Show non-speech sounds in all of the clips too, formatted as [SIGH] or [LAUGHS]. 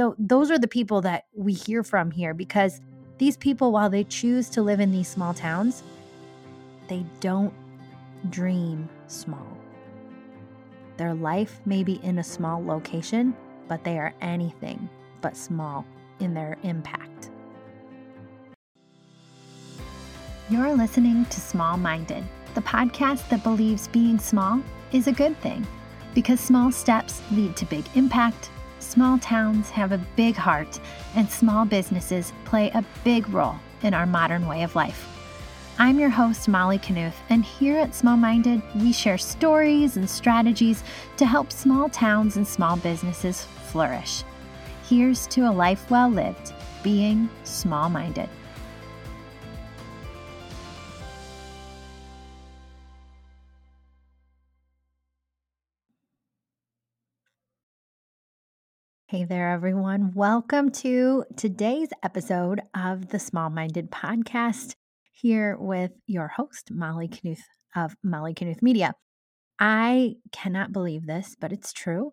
So, those are the people that we hear from here because these people, while they choose to live in these small towns, they don't dream small. Their life may be in a small location, but they are anything but small in their impact. You're listening to Small Minded, the podcast that believes being small is a good thing because small steps lead to big impact, small towns have a big heart, and small businesses play a big role in our modern way of life. I'm your host, Molly Knuth, and here at Small Minded, we share stories and strategies to help small towns and small businesses flourish. Here's to a life well lived, being small minded. Hey there, everyone. Welcome to today's episode of the Small Minded Podcast here with your host, Molly Knuth of Molly Knuth Media. I cannot believe this, but it's true.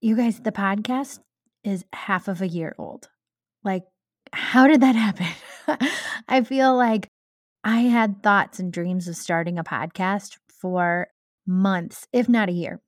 You guys, the podcast is half of a year old. Like, how did that happen? [LAUGHS] I feel like I had thoughts and dreams of starting a podcast for months, if not a year,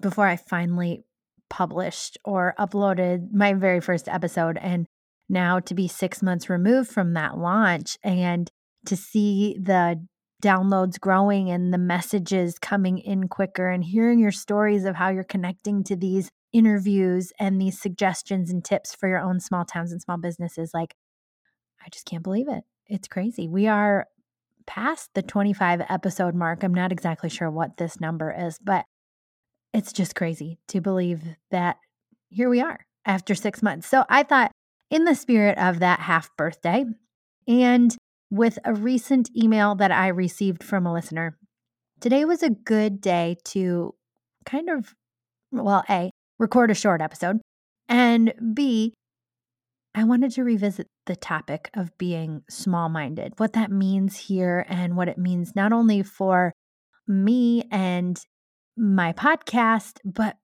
before I finally published or uploaded my very first episode. And now to be six months removed from that launch and to see the downloads growing and the messages coming in quicker and hearing your stories of how you're connecting to these interviews and these suggestions and tips for your own small towns and small businesses like I just can't believe it. It's crazy. We are past the 25 episode mark. I'm not exactly sure what this number is, but it's just crazy to believe that here we are after 6 months. So I thought in the spirit of that half birthday and with a recent email that I received from a listener. Today was a good day to kind of, well, A, record a short episode, and B, I wanted to revisit the topic of being small minded, what that means here, and what it means not only for me and my podcast, but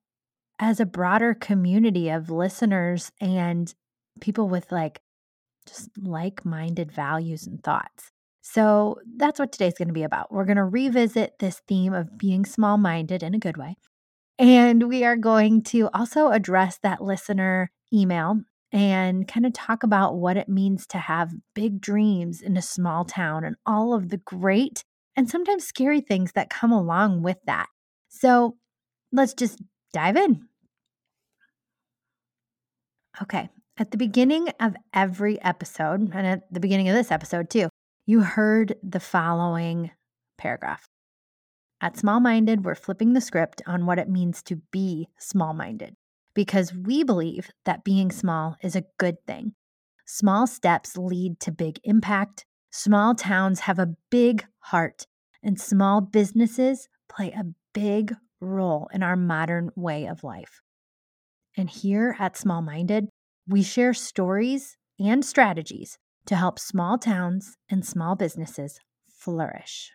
as a broader community of listeners and people with like just like minded values and thoughts. So that's what today's going to be about. We're going to revisit this theme of being small minded in a good way. And we are going to also address that listener email and kind of talk about what it means to have big dreams in a small town and all of the great and sometimes scary things that come along with that. So let's just dive in. Okay, at the beginning of every episode, and at the beginning of this episode too, you heard the following paragraph. At Small Minded, we're flipping the script on what it means to be small minded because we believe that being small is a good thing. Small steps lead to big impact. Small towns have a big heart, and small businesses play a big role in our modern way of life. And here at Small Minded, we share stories and strategies to help small towns and small businesses flourish.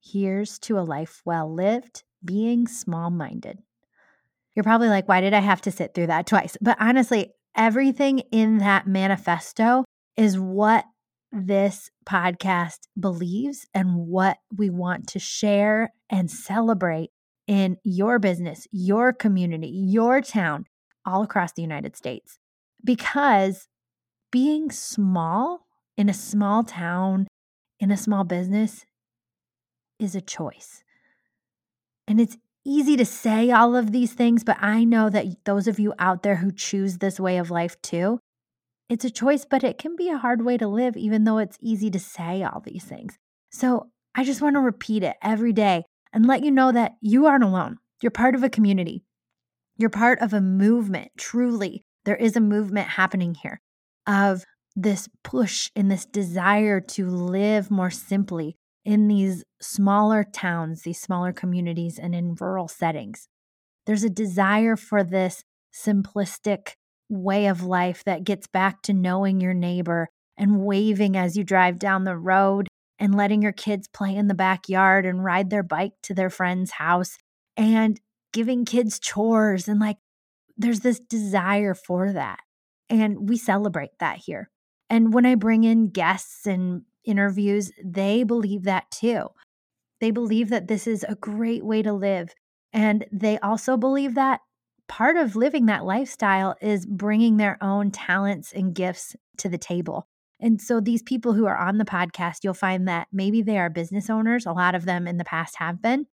Here's to a life well lived, being small minded. You're probably like, why did I have to sit through that [LAUGHS] twice? But honestly, everything in that manifesto is what this podcast believes and what we want to share and celebrate in your business, your community, your town, all across the United States because being small in a small town, in a small business, is a choice. And it's easy to say all of these things, but I know that those of you out there who choose this way of life too, it's a choice, but it can be a hard way to live, even though it's easy to say all these things. So I just want to repeat it every day and let you know that you aren't alone. You're part of a community, you're part of a movement, truly there is a movement happening here of this push and this desire to live more simply in these smaller towns, these smaller communities, and in rural settings. There's a desire for this simplistic way of life that gets back to knowing your neighbor and waving as you drive down the road and letting your kids play in the backyard and ride their bike to their friend's house and giving kids chores and like there's this desire for that. And we celebrate that here. And when I bring in guests and interviews, they believe that too. They believe that this is a great way to live. And they also believe that part of living that lifestyle is bringing their own talents and gifts to the table. And so, these people who are on the podcast, you'll find that maybe they are business owners. A lot of them in the past have been,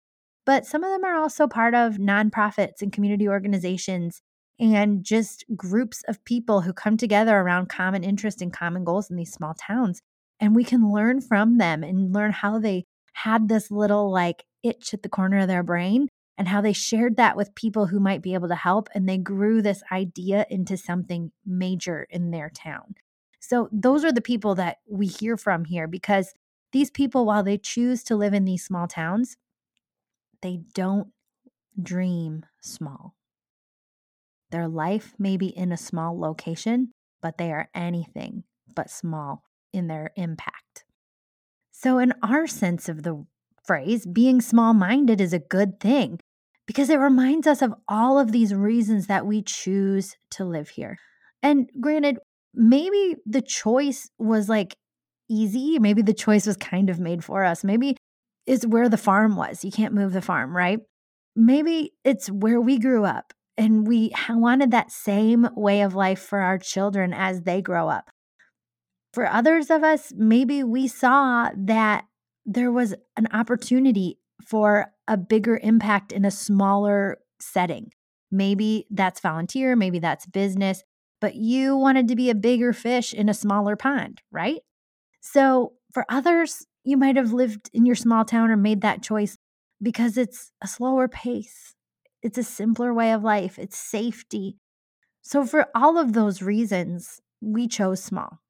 but some of them are also part of nonprofits and community organizations and just groups of people who come together around common interests and common goals in these small towns. And we can learn from them and learn how they had this little like itch at the corner of their brain and how they shared that with people who might be able to help. And they grew this idea into something major in their town. So, those are the people that we hear from here because these people, while they choose to live in these small towns, they don't dream small. Their life may be in a small location, but they are anything but small in their impact. So, in our sense of the phrase, being small minded is a good thing because it reminds us of all of these reasons that we choose to live here. And granted, maybe the choice was like easy. Maybe the choice was kind of made for us. Maybe it's where the farm was. You can't move the farm, right? Maybe it's where we grew up and we wanted that same way of life for our children as they grow up. For others of us, maybe we saw that there was an opportunity for a bigger impact in a smaller setting. Maybe that's volunteer, maybe that's business, but you wanted to be a bigger fish in a smaller pond, right? So for others, you might have lived in your small town or made that choice because it's a slower pace it's a simpler way of life, it's safety. So, for all of those reasons, we chose small.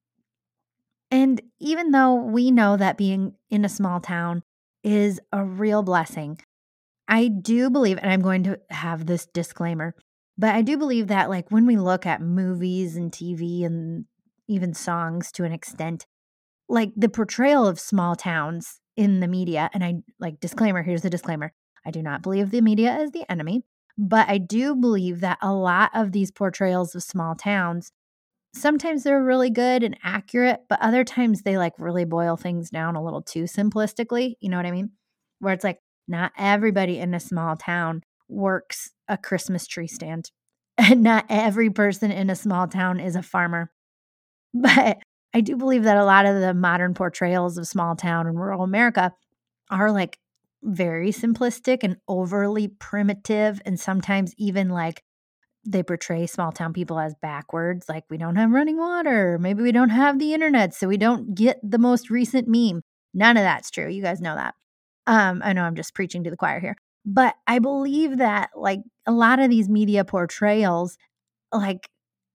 And even though we know that being in a small town is a real blessing, I do believe, and I'm going to have this disclaimer, but I do believe that, like, when we look at movies and TV and even songs to an extent, like the portrayal of small towns in the media, and I like, disclaimer here's the disclaimer I do not believe the media is the enemy, but I do believe that a lot of these portrayals of small towns, sometimes they're really good and accurate, but other times they like really boil things down a little too simplistically. You know what I mean? Where it's like, not everybody in a small town works a Christmas tree stand. [LAUGHS] And not every person in a small town is a farmer. [LAUGHS] But I do believe that a lot of the modern portrayals of small town and rural America are like very simplistic and overly primitive and sometimes even like they portray small town people as backwards like we don't have running water. Maybe we don't have the internet so we don't get the most recent meme. None of that's true. You guys know that. Um i know i'm just preaching to the choir here but i believe that like a lot of these media portrayals like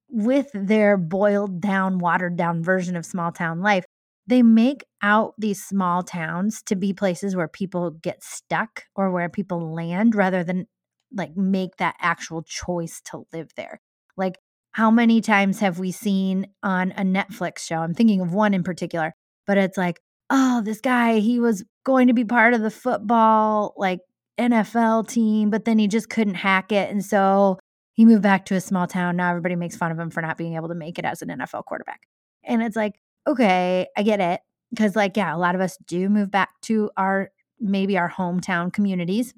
with their boiled down watered down version of small town life they make out these small towns to be places where people get stuck or where people land rather than like make that actual choice to live there. Like, how many times have we seen on a Netflix show? I'm thinking of one in particular, but it's like, oh, this guy, he was going to be part of the football, like NFL team, but then he just couldn't hack it. And so he moved back to a small town. Now everybody makes fun of him for not being able to make it as an NFL quarterback. And it's like, okay, I get it. Because, like, yeah, a lot of us do move back to our maybe our hometown communities.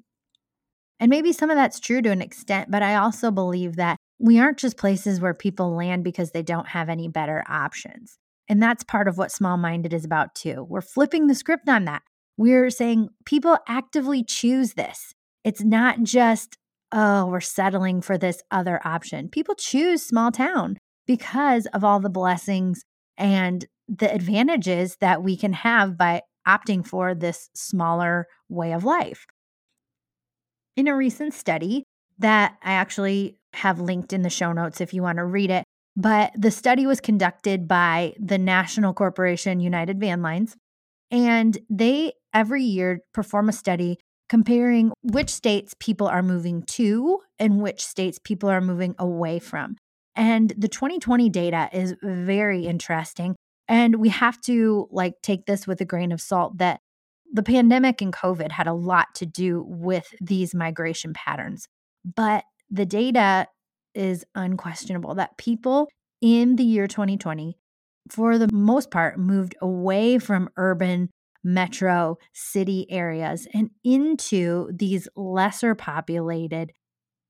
And maybe some of that's true to an extent, but I also believe that we aren't just places where people land because they don't have any better options. And that's part of what small minded is about, too. We're flipping the script on that. We're saying people actively choose this. It's not just, oh, we're settling for this other option. People choose small town because of all the blessings and the advantages that we can have by opting for this smaller way of life. In a recent study that I actually have linked in the show notes if you want to read it, but the study was conducted by the national corporation United Van Lines, and they every year perform a study comparing which states people are moving to and which states people are moving away from. And the 2020 data is very interesting and we have to like take this with a grain of salt that the pandemic and COVID had a lot to do with these migration patterns. But the data is unquestionable that people in the year 2020, for the most part, moved away from urban metro city areas and into these lesser populated,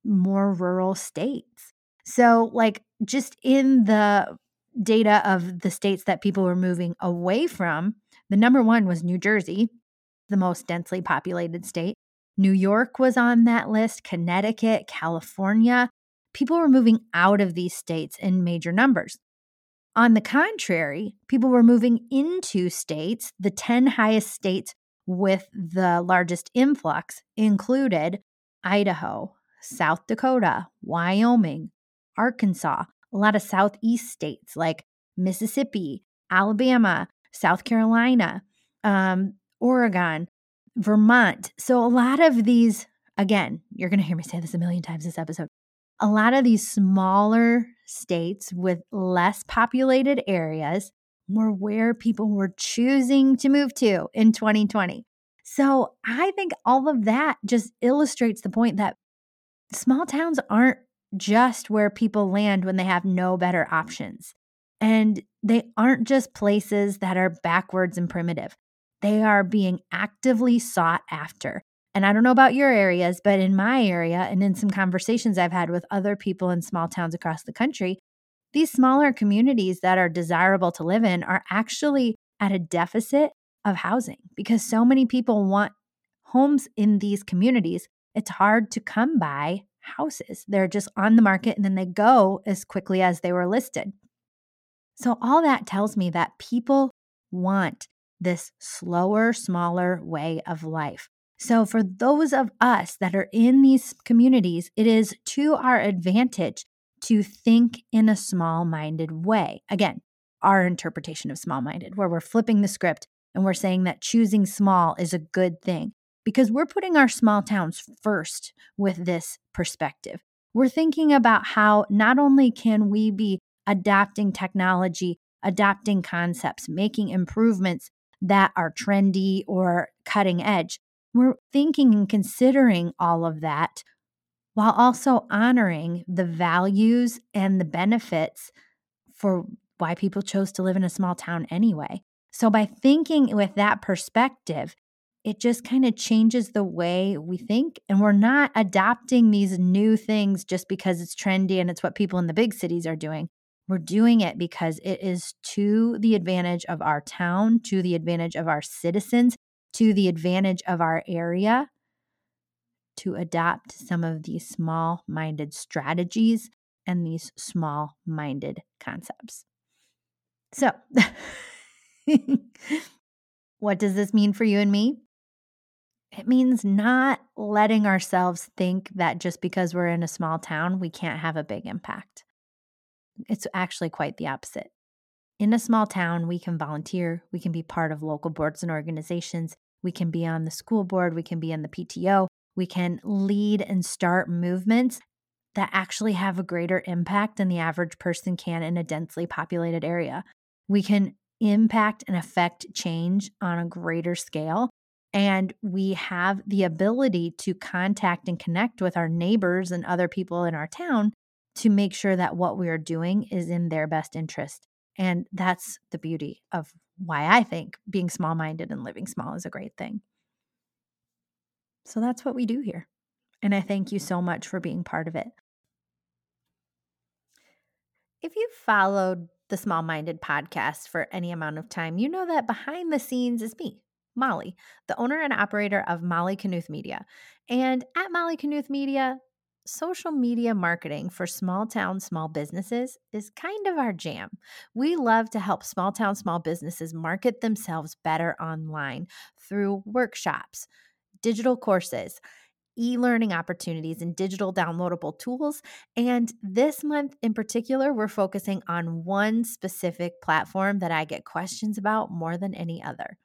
more rural states. So, like, just in the data of the states that people were moving away from, the number one was New Jersey, the most densely populated state. New York was on that list, Connecticut, California. People were moving out of these states in major numbers. On the contrary, people were moving into states. The 10 highest states with the largest influx included Idaho, South Dakota, Wyoming, Arkansas, a lot of Southeast states like Mississippi, Alabama, South Carolina, um, Oregon, Vermont. So, a lot of these, again, you're going to hear me say this a million times this episode. A lot of these smaller states with less populated areas were where people were choosing to move to in 2020. So, I think all of that just illustrates the point that small towns aren't just where people land when they have no better options. And they aren't just places that are backwards and primitive. They are being actively sought after. And I don't know about your areas, but in my area and in some conversations I've had with other people in small towns across the country, these smaller communities that are desirable to live in are actually at a deficit of housing because so many people want homes in these communities. It's hard to come by houses. They're just on the market and then they go as quickly as they were listed. So, all that tells me that people want this slower, smaller way of life. So, for those of us that are in these communities, it is to our advantage to think in a small minded way. Again, our interpretation of small minded, where we're flipping the script and we're saying that choosing small is a good thing because we're putting our small towns first with this perspective. We're thinking about how not only can we be adapting technology, adapting concepts, making improvements that are trendy or cutting edge, we're thinking and considering all of that while also honoring the values and the benefits for why people chose to live in a small town anyway. So, by thinking with that perspective, it just kind of changes the way we think. And we're not adopting these new things just because it's trendy and it's what people in the big cities are doing. We're doing it because it is to the advantage of our town, to the advantage of our citizens, to the advantage of our area to adopt some of these small minded strategies and these small minded concepts. So, [LAUGHS] what does this mean for you and me? It means not letting ourselves think that just because we're in a small town, we can't have a big impact. It's actually quite the opposite. In a small town, we can volunteer, we can be part of local boards and organizations, we can be on the school board, we can be in the PTO, we can lead and start movements that actually have a greater impact than the average person can in a densely populated area. We can impact and affect change on a greater scale and we have the ability to contact and connect with our neighbors and other people in our town to make sure that what we are doing is in their best interest. And that's the beauty of why I think being small minded and living small is a great thing. So that's what we do here. And I thank you so much for being part of it. If you've followed the Small Minded podcast for any amount of time, you know that behind the scenes is me, Molly, the owner and operator of Molly Knuth Media. And at Molly Knuth Media, social media marketing for small town small businesses is kind of our jam. We love to help small town small businesses market themselves better online through workshops, digital courses, e learning opportunities, and digital downloadable tools. And this month in particular, we're focusing on one specific platform that I get questions about more than any other.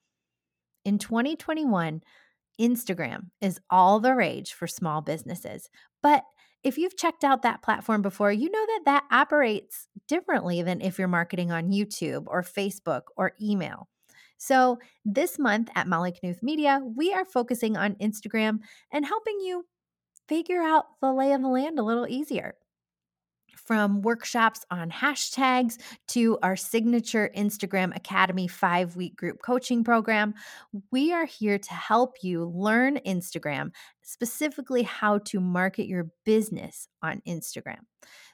In 2021, Instagram is all the rage for small businesses. But if you've checked out that platform before, you know that that operates differently than if you're marketing on YouTube or Facebook or email. So, this month at Molly Knuth Media, we are focusing on Instagram and helping you figure out the lay of the land a little easier. From workshops on hashtags to our signature Instagram Academy five week group coaching program. We are here to help you learn Instagram, specifically how to market your business on Instagram.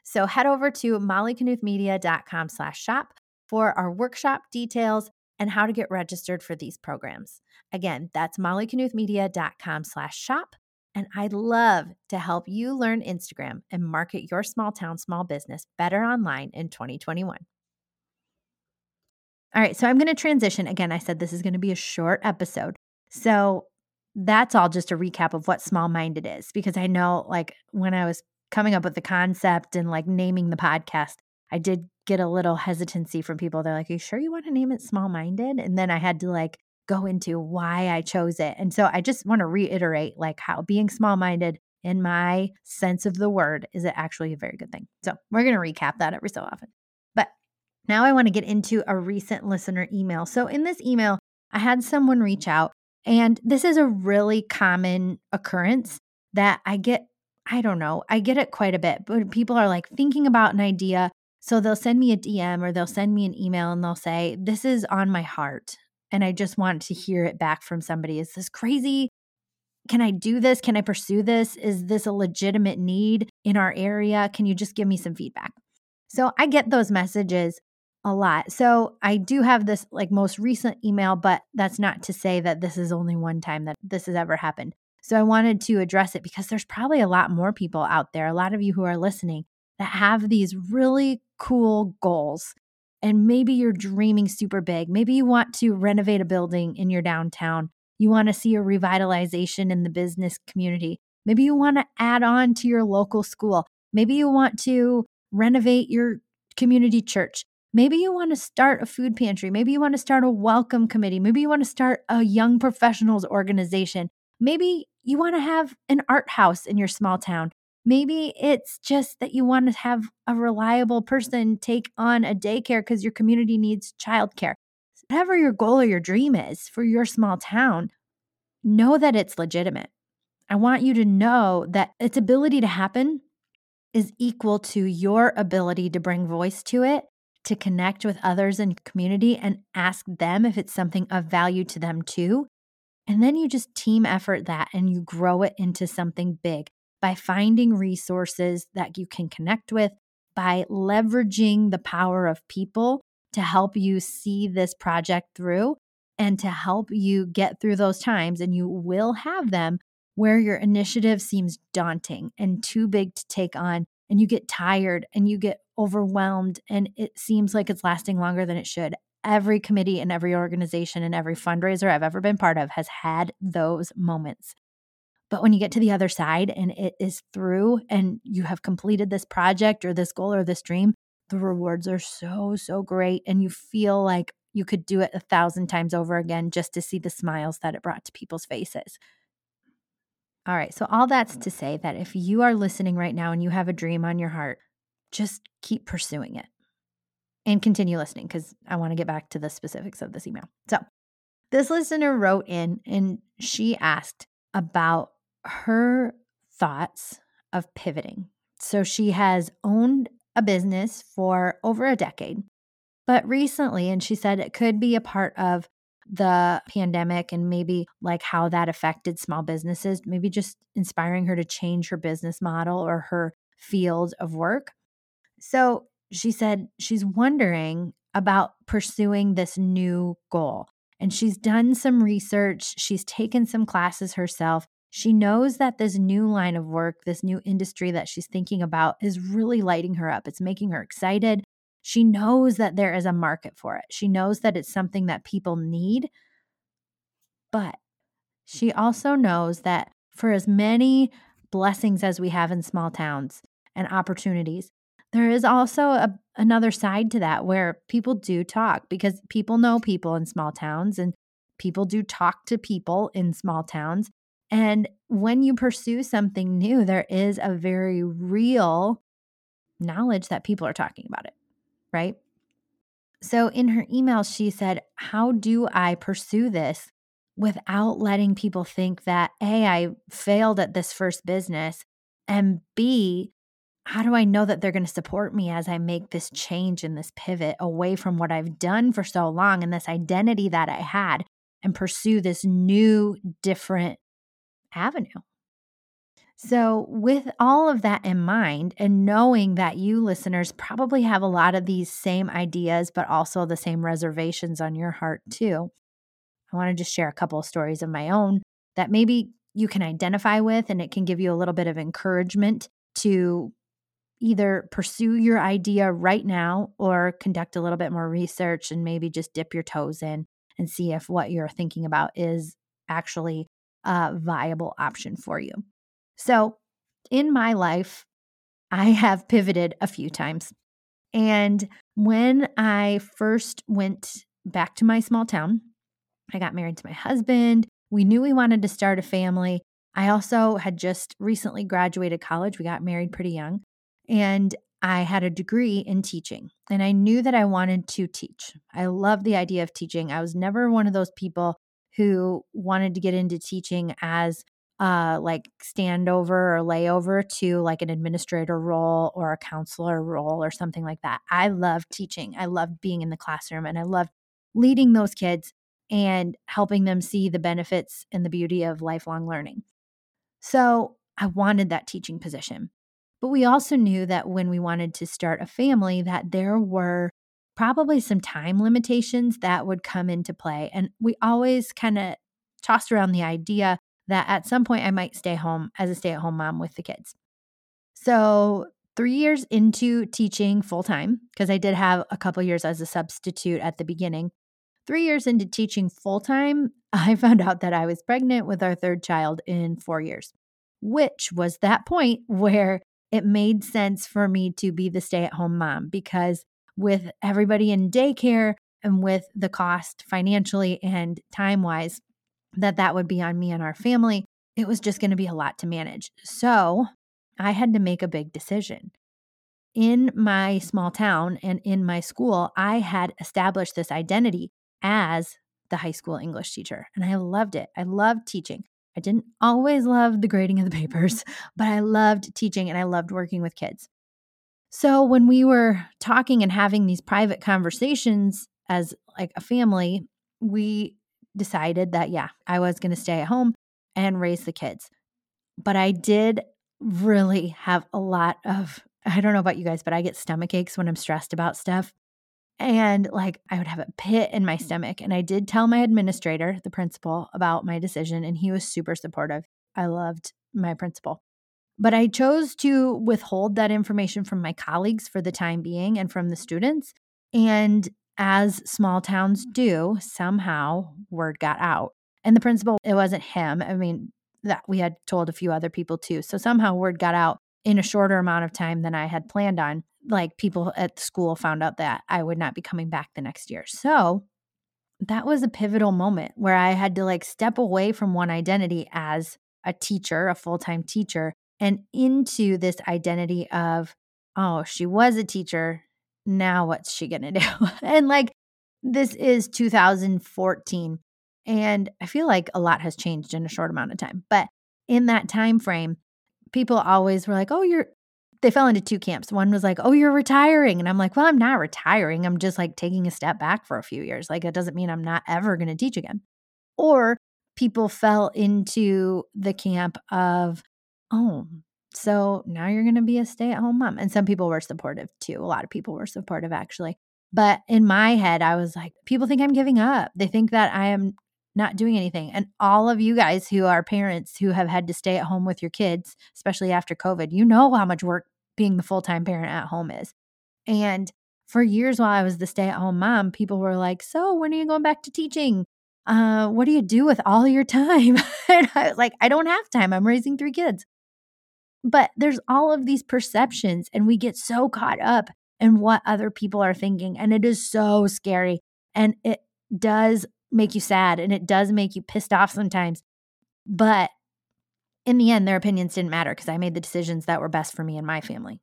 So head over to mollyknuthmedia.com slash shop for our workshop details and how to get registered for these programs. Again, that's mollyknuthmedia.com slash shop. And I'd love to help you learn Instagram and market your small town small business better online in 2021. All right, so I'm going to transition. Again, I said this is going to be a short episode. So that's all just a recap of what small minded is because I know like when I was coming up with the concept and like naming the podcast, I did get a little hesitancy from people. They're like, Are you sure you want to name it small minded? And then I had to like go into why I chose it. And so I just want to reiterate like how being small minded in my sense of the word is actually a very good thing. So we're going to recap that every so often. But now I want to get into a recent listener email. So in this email, I had someone reach out, and this is a really common occurrence that I get. I don't know, I get it quite a bit, but people are like thinking about an idea. So they'll send me a DM or they'll send me an email and they'll say, This is on my heart and I just want to hear it back from somebody. Is this crazy? Can I do this? Can I pursue this? Is this a legitimate need in our area? Can you just give me some feedback? So I get those messages a lot. So I do have this like most recent email, but that's not to say that this is only one time that this has ever happened. So I wanted to address it because there's probably a lot more people out there, a lot of you who are listening that have these really cool goals and maybe you're dreaming super big. Maybe you want to renovate a building in your downtown. You want to see a revitalization in the business community. Maybe you want to add on to your local school. Maybe you want to renovate your community church. Maybe you want to start a food pantry. Maybe you want to start a welcome committee. Maybe you want to start a young professionals organization. Maybe you want to have an art house in your small town. Maybe it's just that you want to have a reliable person take on a daycare because your community needs childcare. Whatever your goal or your dream is for your small town, know that it's legitimate. I want you to know that its ability to happen is equal to your ability to bring voice to it, to connect with others in community and ask them if it's something of value to them too. And then you just team effort that and you grow it into something big by finding resources that you can connect with, by leveraging the power of people to help you see this project through and to help you get through those times. And you will have them where your initiative seems daunting and too big to take on, and you get tired and you get overwhelmed, and it seems like it's lasting longer than it should. Every committee and every organization and every fundraiser I've ever been part of has had those moments. But when you get to the other side and it is through and you have completed this project or this goal or this dream, the rewards are so, so great. And you feel like you could do it a thousand times over again just to see the smiles that it brought to people's faces. All right. So, all that's to say that if you are listening right now and you have a dream on your heart, just keep pursuing it and continue listening because I want to get back to the specifics of this email. So, this listener wrote in and she asked about her thoughts of pivoting. So she has owned a business for over a decade, but recently, and she said it could be a part of the pandemic and maybe like how that affected small businesses, maybe just inspiring her to change her business model or her field of work. So she said she's wondering about pursuing this new goal. And she's done some research, she's taken some classes herself, she knows that this new line of work, this new industry that she's thinking about is really lighting her up. It's making her excited. She knows that there is a market for it. She knows that it's something that people need. But she also knows that for as many blessings as we have in small towns and opportunities, there is also a, another side to that where people do talk because people know people in small towns and people do talk to people in small towns. And when you pursue something new, there is a very real knowledge that people are talking about it, right? So in her email, she said, How do I pursue this without letting people think that A, I failed at this first business, and B, how do I know that they're going to support me as I make this change and this pivot away from what I've done for so long and this identity that I had and pursue this new, different avenue? So, with all of that in mind, and knowing that you listeners probably have a lot of these same ideas, but also the same reservations on your heart too, I want to just share a couple of stories of my own that maybe you can identify with, and it can give you a little bit of encouragement to either pursue your idea right now or conduct a little bit more research and maybe just dip your toes in and see if what you're thinking about is actually a viable option for you. So, in my life, I have pivoted a few times. And when I first went back to my small town, I got married to my husband. We knew we wanted to start a family. I also had just recently graduated college. We got married pretty young. And I had a degree in teaching and I knew that I wanted to teach. I love the idea of teaching. I was never one of those people who wanted to get into teaching as uh like standover or layover to like an administrator role or a counselor role or something like that. I love teaching. I love being in the classroom and I love leading those kids and helping them see the benefits and the beauty of lifelong learning. So, I wanted that teaching position. But we also knew that when we wanted to start a family that there were probably some time limitations that would come into play. And we always kind of tossed around the idea that at some point I might stay home as a stay-at-home mom with the kids. So, 3 years into teaching full time because I did have a couple years as a substitute at the beginning. 3 years into teaching full time, [LAUGHS] I found out that I was pregnant with our third child in 4 years, which was that point where it made sense for me to be the stay at home mom because with everybody in daycare and with the cost financially and time wise that that would be on me and our family, it was just going to be a lot to manage. So I had to make a big decision. In my small town and in my school, I had established this identity as the high school English teacher, and I loved it. I loved teaching. I didn't always love the grading of the papers, [LAUGHS] but I loved teaching and I loved working with kids. So when we were talking and having these private conversations as like a family, we decided that yeah, I was going to stay at home and raise the kids. But I did really have a lot of I don't know about you guys, but I get stomach aches when I'm stressed about stuff. And like I would have a pit in my stomach. And I did tell my administrator, the principal, about my decision, and he was super supportive. I loved my principal. But I chose to withhold that information from my colleagues for the time being and from the students. And as small towns do, somehow word got out. And the principal, it wasn't him. I mean, that we had told a few other people too. So somehow word got out in a shorter amount of time than I had planned on like people at the school found out that I would not be coming back the next year. So that was a pivotal moment where I had to like step away from one identity as a teacher, a full time teacher, and into this identity of, oh, she was a teacher. Now what's she going to do? [LAUGHS] and like, this is 2014. And I feel like a lot has changed in a short amount of time. But in that time frame, people always were like, oh, you're they fell into two camps. One was like, "Oh, you're retiring." And I'm like, "Well, I'm not retiring. I'm just like taking a step back for a few years. Like it doesn't mean I'm not ever going to teach again." Or people fell into the camp of, "Oh, so now you're going to be a stay-at-home mom." And some people were supportive too. A lot of people were supportive actually. But in my head, I was like, people think I'm giving up. They think that I am not doing anything. And all of you guys who are parents who have had to stay at home with your kids, especially after COVID, you know how much work being the full time parent at home is. And for years while I was the stay at home mom, people were like, So when are you going back to teaching? Uh, what do you do with all your time? [LAUGHS] and I was like, I don't have time. I'm raising three kids. But there's all of these perceptions, and we get so caught up in what other people are thinking. And it is so scary. And it does make you sad and it does make you pissed off sometimes. But in the end, their opinions didn't matter because I made the decisions that were best for me and my family.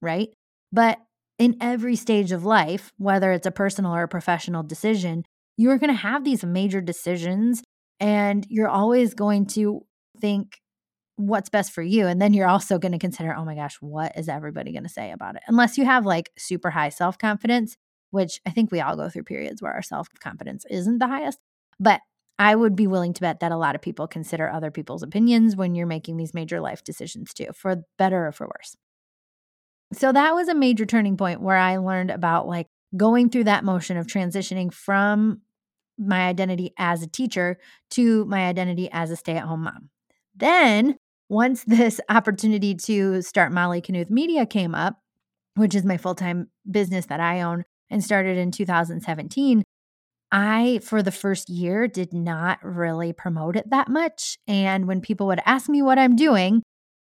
Right. But in every stage of life, whether it's a personal or a professional decision, you're going to have these major decisions and you're always going to think what's best for you. And then you're also going to consider, oh my gosh, what is everybody going to say about it? Unless you have like super high self confidence, which I think we all go through periods where our self confidence isn't the highest. But I would be willing to bet that a lot of people consider other people's opinions when you're making these major life decisions too, for better or for worse. So that was a major turning point where I learned about like going through that motion of transitioning from my identity as a teacher to my identity as a stay at home mom. Then, once this [LAUGHS] opportunity to start Molly Knuth Media came up, which is my full time business that I own and started in 2017, I, for the first year, did not really promote it that much. And when people would ask me what I'm doing,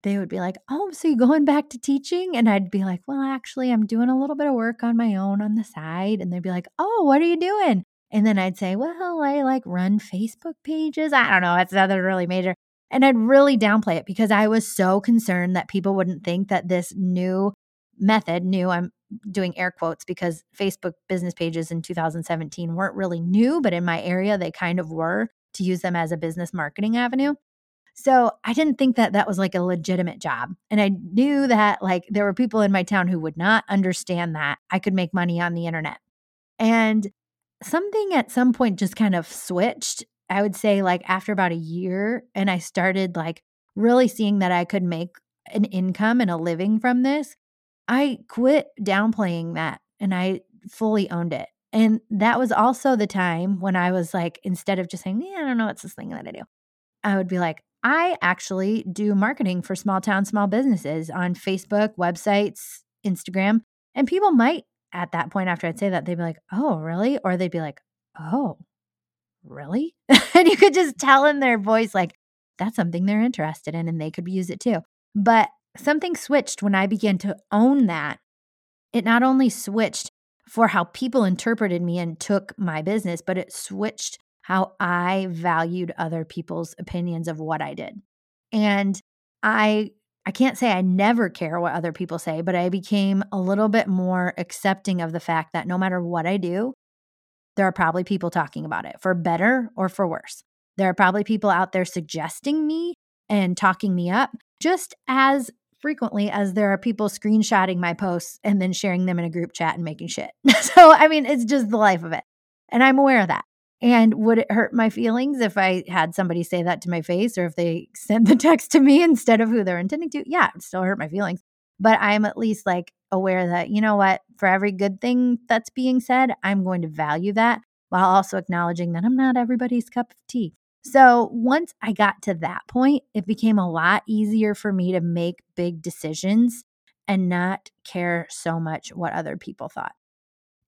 they would be like, Oh, so you going back to teaching? And I'd be like, Well, actually, I'm doing a little bit of work on my own on the side. And they'd be like, Oh, what are you doing? And then I'd say, Well, I like run Facebook pages. I don't know. It's nothing really major. And I'd really downplay it because I was so concerned that people wouldn't think that this new method, new, I'm doing air quotes because Facebook business pages in 2017 weren't really new, but in my area, they kind of were to use them as a business marketing avenue. So I didn't think that that was like a legitimate job. And I knew that like there were people in my town who would not understand that I could make money on the internet. And something at some point just kind of switched. I would say like after about a year and I started like really seeing that I could make an income and a living from this. I quit downplaying that and I fully owned it. And that was also the time when I was like, instead of just saying, yeah, I don't know what's this thing that I do, I would be like, I actually do marketing for small town, small businesses on Facebook, websites, Instagram. And people might, at that point, after I'd say that, they'd be like, oh, really? Or they'd be like, oh, really? [LAUGHS] and you could just tell in their voice, like, that's something they're interested in and they could use it too. But something switched when I began to own that. It not only switched for how people interpreted me and took my business, but it switched how I valued other people's opinions of what I did. And I I can't say I never care what other people say, but I became a little bit more accepting of the fact that no matter what I do, there are probably people talking about it for better or for worse. There are probably people out there suggesting me and talking me up just as frequently as there are people screenshotting my posts and then sharing them in a group chat and making shit. [LAUGHS] so, I mean, it's just the life of it. And I'm aware of that. And would it hurt my feelings if I had somebody say that to my face or if they [LAUGHS] sent the text to me instead of who they're intending to? Yeah, it still hurt my feelings. But I'm at least like aware that, you know what, for every good thing that's being said, I'm going to value that while also acknowledging that I'm not everybody's cup of tea. So once I got to that point, it became a lot easier for me to make big decisions and not care so much what other people thought.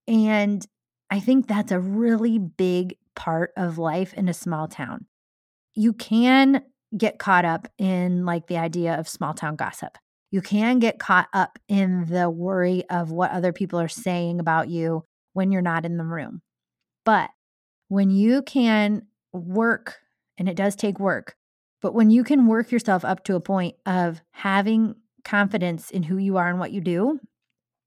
And I think that's a really big part of life in a small town. You can get caught up in like the idea of small town gossip. You can get caught up in the worry of what other people are saying about you when you're not in the room. But when you can work and it does take work. But when you can work yourself up to a point of having confidence in who you are and what you do,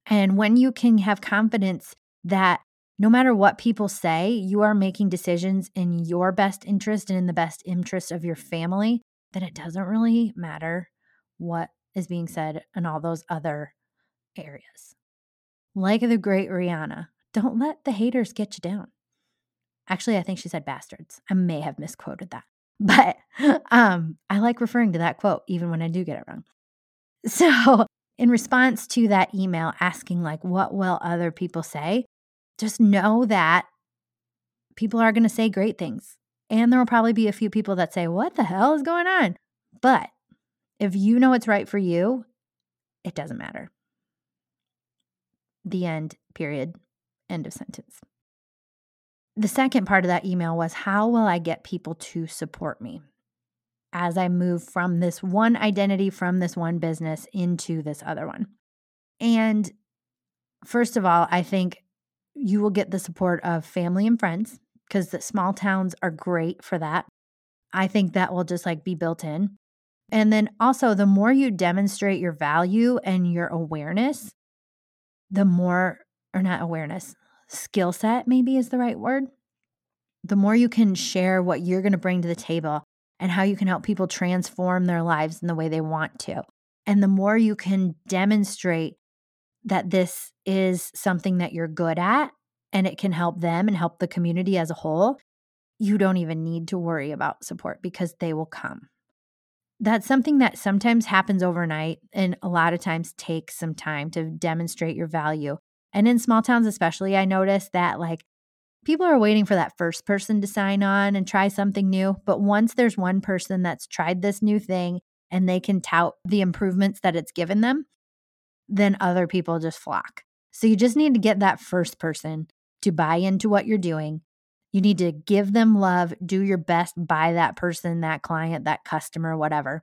and when you can have confidence that no matter what people say, you are making decisions in your best interest and in the best interest of your family, then it doesn't really matter what is being said in all those other areas. Like the great Rihanna, don't let the haters get you down. Actually, I think she said bastards. I may have misquoted that. [LAUGHS] But um, I like referring to that quote even when I do get it wrong. [LAUGHS] So, in response to that email asking, like, what will other people say? Just know that people are going to say great things. And there will probably be a few people that say, What the hell is going on? But if you know what's right for you, it doesn't matter. The end, period. End of sentence the second part of that email was how will I get people to support me as I move from this one identity, from this one business into this other one? And first of all, I think you will get the support of family and friends because the small towns are great for that. I think that will just like be built in. And then also, the more you demonstrate your value and your awareness, the more, or not awareness, skill set, maybe is the right word. The more you can share what you're going to bring to the table and how you can help people transform their lives in the way they want to. And the more you can demonstrate that this is something that you're good at and it can help them and help the community as a whole, you don't even need to worry about support because they will come. That's something that sometimes happens overnight and a lot of times takes some time to demonstrate your value. And in small towns, especially, I notice that like people are waiting for that first person to sign on and try something new. But once there's one person that's tried this new thing and they can tout the improvements that it's given them, then other people just flock. So you just need to get that first person to buy into what you're doing. You need to give them love, do your best by that person, that client, that customer, whatever.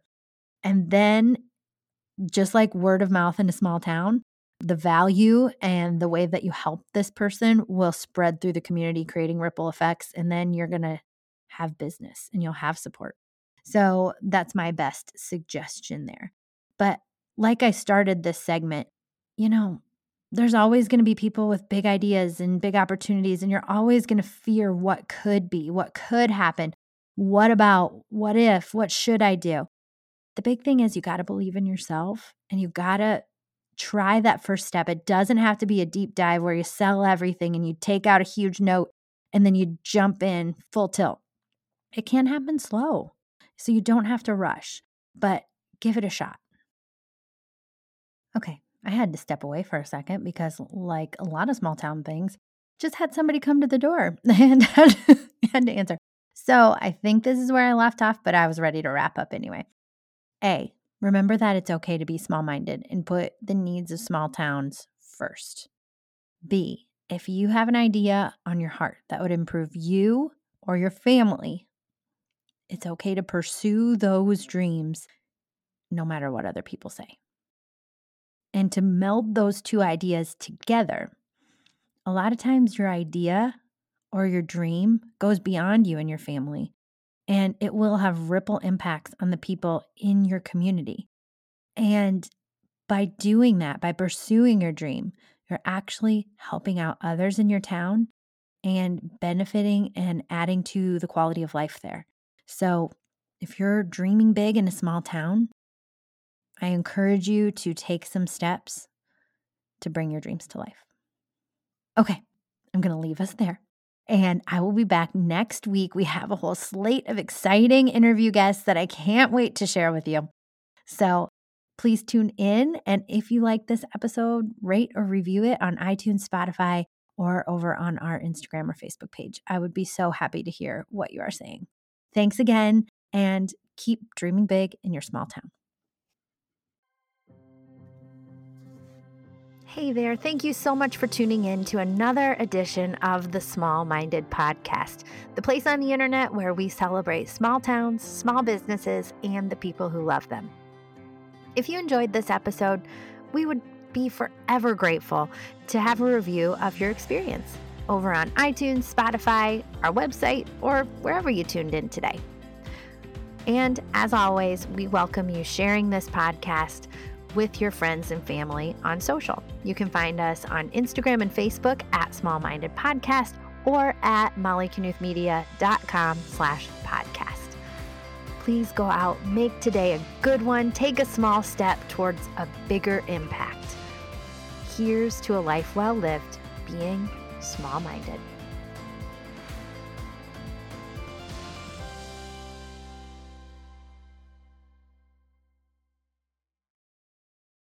And then, just like word of mouth in a small town, the value and the way that you help this person will spread through the community, creating ripple effects. And then you're going to have business and you'll have support. So that's my best suggestion there. But like I started this segment, you know, there's always going to be people with big ideas and big opportunities, and you're always going to fear what could be, what could happen. What about, what if, what should I do? The big thing is you got to believe in yourself and you got to try that first step. It doesn't have to be a deep dive where you sell everything and you take out a huge note and then you jump in full tilt. It can happen slow. So you don't have to rush, but give it a shot. Okay, I had to step away for a second because, like a lot of small town things, just had somebody come to the door [LAUGHS] and had, had to answer. So I think this is where I left off, but I was ready to wrap up anyway. A, Remember that it's okay to be small minded and put the needs of small towns first. B, if you have an idea on your heart that would improve you or your family, it's okay to pursue those dreams no matter what other people say. And to meld those two ideas together, a lot of times your idea or your dream goes beyond you and your family and it will have ripple impacts on the people in your community. And by doing that, by pursuing your dream, you're actually helping out others in your town and benefiting and adding to the quality of life there. So, if you're dreaming big in a small town, I encourage you to take some steps to bring your dreams to life. Okay, I'm going to leave us there. And I will be back next week. We have a whole slate of exciting interview guests that I can't wait to share with you. So please tune in. And if you like this episode, rate or review it on iTunes, Spotify, or over on our Instagram or Facebook page. I would be so happy to hear what you are saying. Thanks again, and keep dreaming big in your small town. Hey there. Thank you so much for tuning in to another edition of the Small Minded Podcast, the place on the internet where we celebrate small towns, small businesses, and the people who love them. If you enjoyed this episode, we would be forever grateful to have a review of your experience over on iTunes, Spotify, our website, or wherever you tuned in today. And as always, we welcome you sharing this podcast with your friends and family on social. You can find us on Instagram and Facebook at Small Minded Podcast or at mollyknuthmedia.com slash podcast. Please go out, make today a good one, take a small step towards a bigger impact. Here's to a life well lived, being small minded.